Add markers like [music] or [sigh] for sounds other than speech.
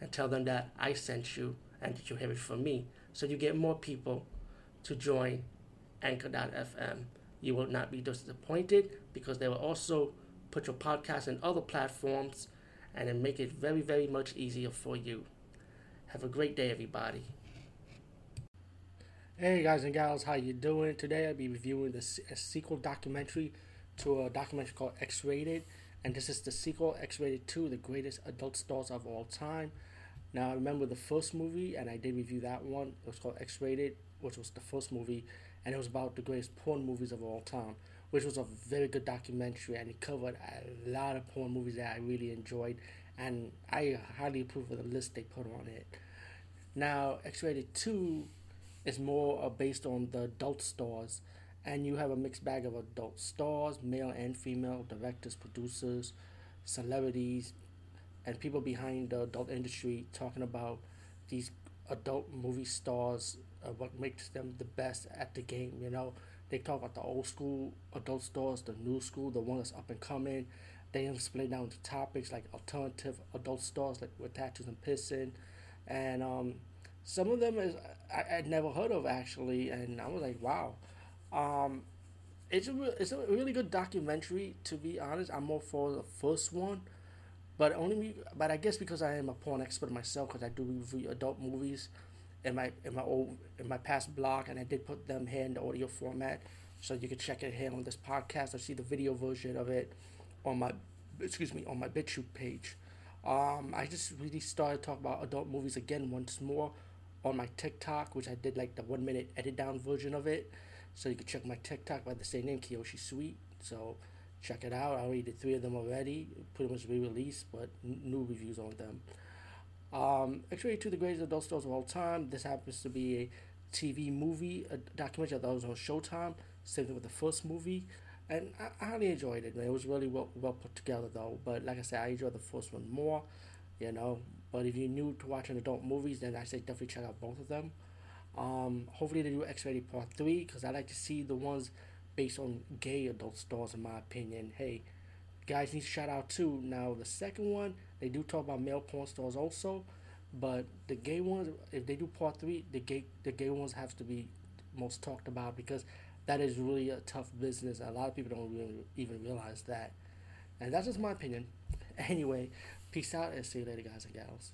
and tell them that I sent you and that you have it from me. So you get more people to join Anchor.fm. You will not be disappointed because they will also put your podcast in other platforms and then make it very, very much easier for you. Have a great day, everybody. Hey guys and gals, how you doing? Today I'll be reviewing the a sequel documentary to a documentary called X-Rated, and this is the sequel X-Rated 2, the greatest adult stars of all time. Now, I remember the first movie, and I did review that one. It was called X Rated, which was the first movie, and it was about the greatest porn movies of all time, which was a very good documentary, and it covered a lot of porn movies that I really enjoyed, and I highly approve of the list they put on it. Now, X Rated 2 is more uh, based on the adult stars, and you have a mixed bag of adult stars, male and female, directors, producers, celebrities, and people behind the adult industry talking about these adult movie stars, uh, what makes them the best at the game. You know, they talk about the old school adult stars, the new school, the one that's up and coming. They split down to topics like alternative adult stars, like with tattoos and pissing, and um, some of them is I, I'd never heard of actually, and I was like, wow. Um, it's a, it's a really good documentary. To be honest, I'm more for the first one but only, but I guess because I am a porn expert myself, because I do review adult movies in my in my old in my past blog, and I did put them here in the audio format, so you can check it here on this podcast or see the video version of it on my excuse me on my BitChute page. Um, I just really started talking about adult movies again once more on my TikTok, which I did like the one minute edit down version of it. So you can check my TikTok by the same name, Kiyoshi Sweet. So check it out. I already did three of them already, pretty much re-released, but n- new reviews on them. Um, X-Rated 2, the greatest adult stars of all time. This happens to be a TV movie, a documentary that was on Showtime. Same thing with the first movie, and I, I highly enjoyed it. Man. It was really well well put together though. But like I said, I enjoyed the first one more. You know, but if you're new to watching adult movies, then I say definitely check out both of them. Um, hopefully they do X-Rated Part Three because I like to see the ones based on gay adult stars, in my opinion. Hey, guys need to shout out too. Now, the second one, they do talk about male porn stars also, but the gay ones, if they do part three, the gay the gay ones have to be most talked about because that is really a tough business. A lot of people don't really even realize that, and that's just my opinion. [laughs] Anyway, peace out and see you later, guys and gals.